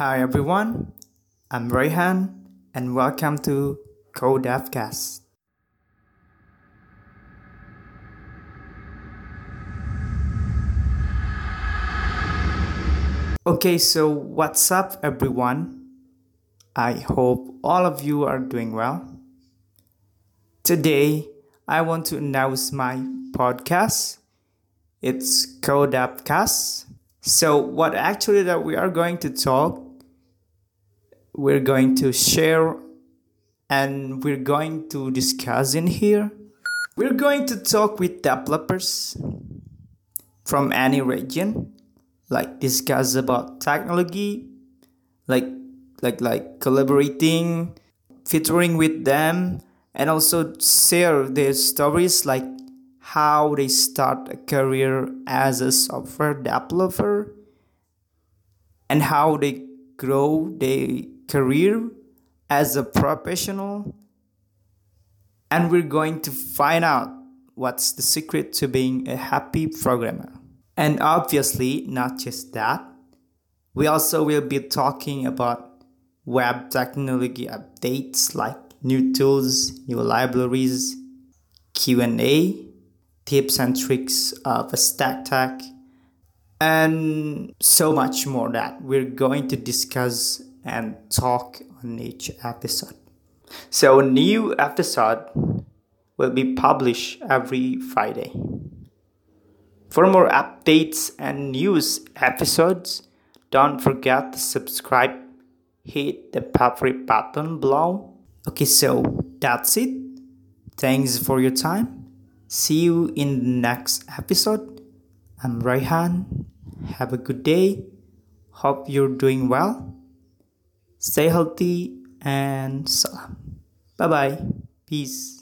Hi everyone, I'm Rayhan and welcome to CodeDevCast. Okay, so what's up everyone? I hope all of you are doing well. Today, I want to announce my podcast. It's CodeDevCast. So, what actually that we are going to talk, we're going to share and we're going to discuss in here. We're going to talk with developers from any region, like discuss about technology, like like like collaborating, featuring with them, and also share their stories like how they start a career as a software developer and how they grow their career as a professional and we're going to find out what's the secret to being a happy programmer. And obviously not just that we also will be talking about web technology updates like new tools new libraries q&a tips and tricks of a stack tech, and so much more that we're going to discuss and talk on each episode. So, a new episode will be published every Friday. For more updates and news episodes, don't forget to subscribe, hit the favorite button below. Okay, so that's it. Thanks for your time. See you in the next episode. I'm Rayhan. Have a good day. Hope you're doing well. Stay healthy and salam. Bye bye. Peace.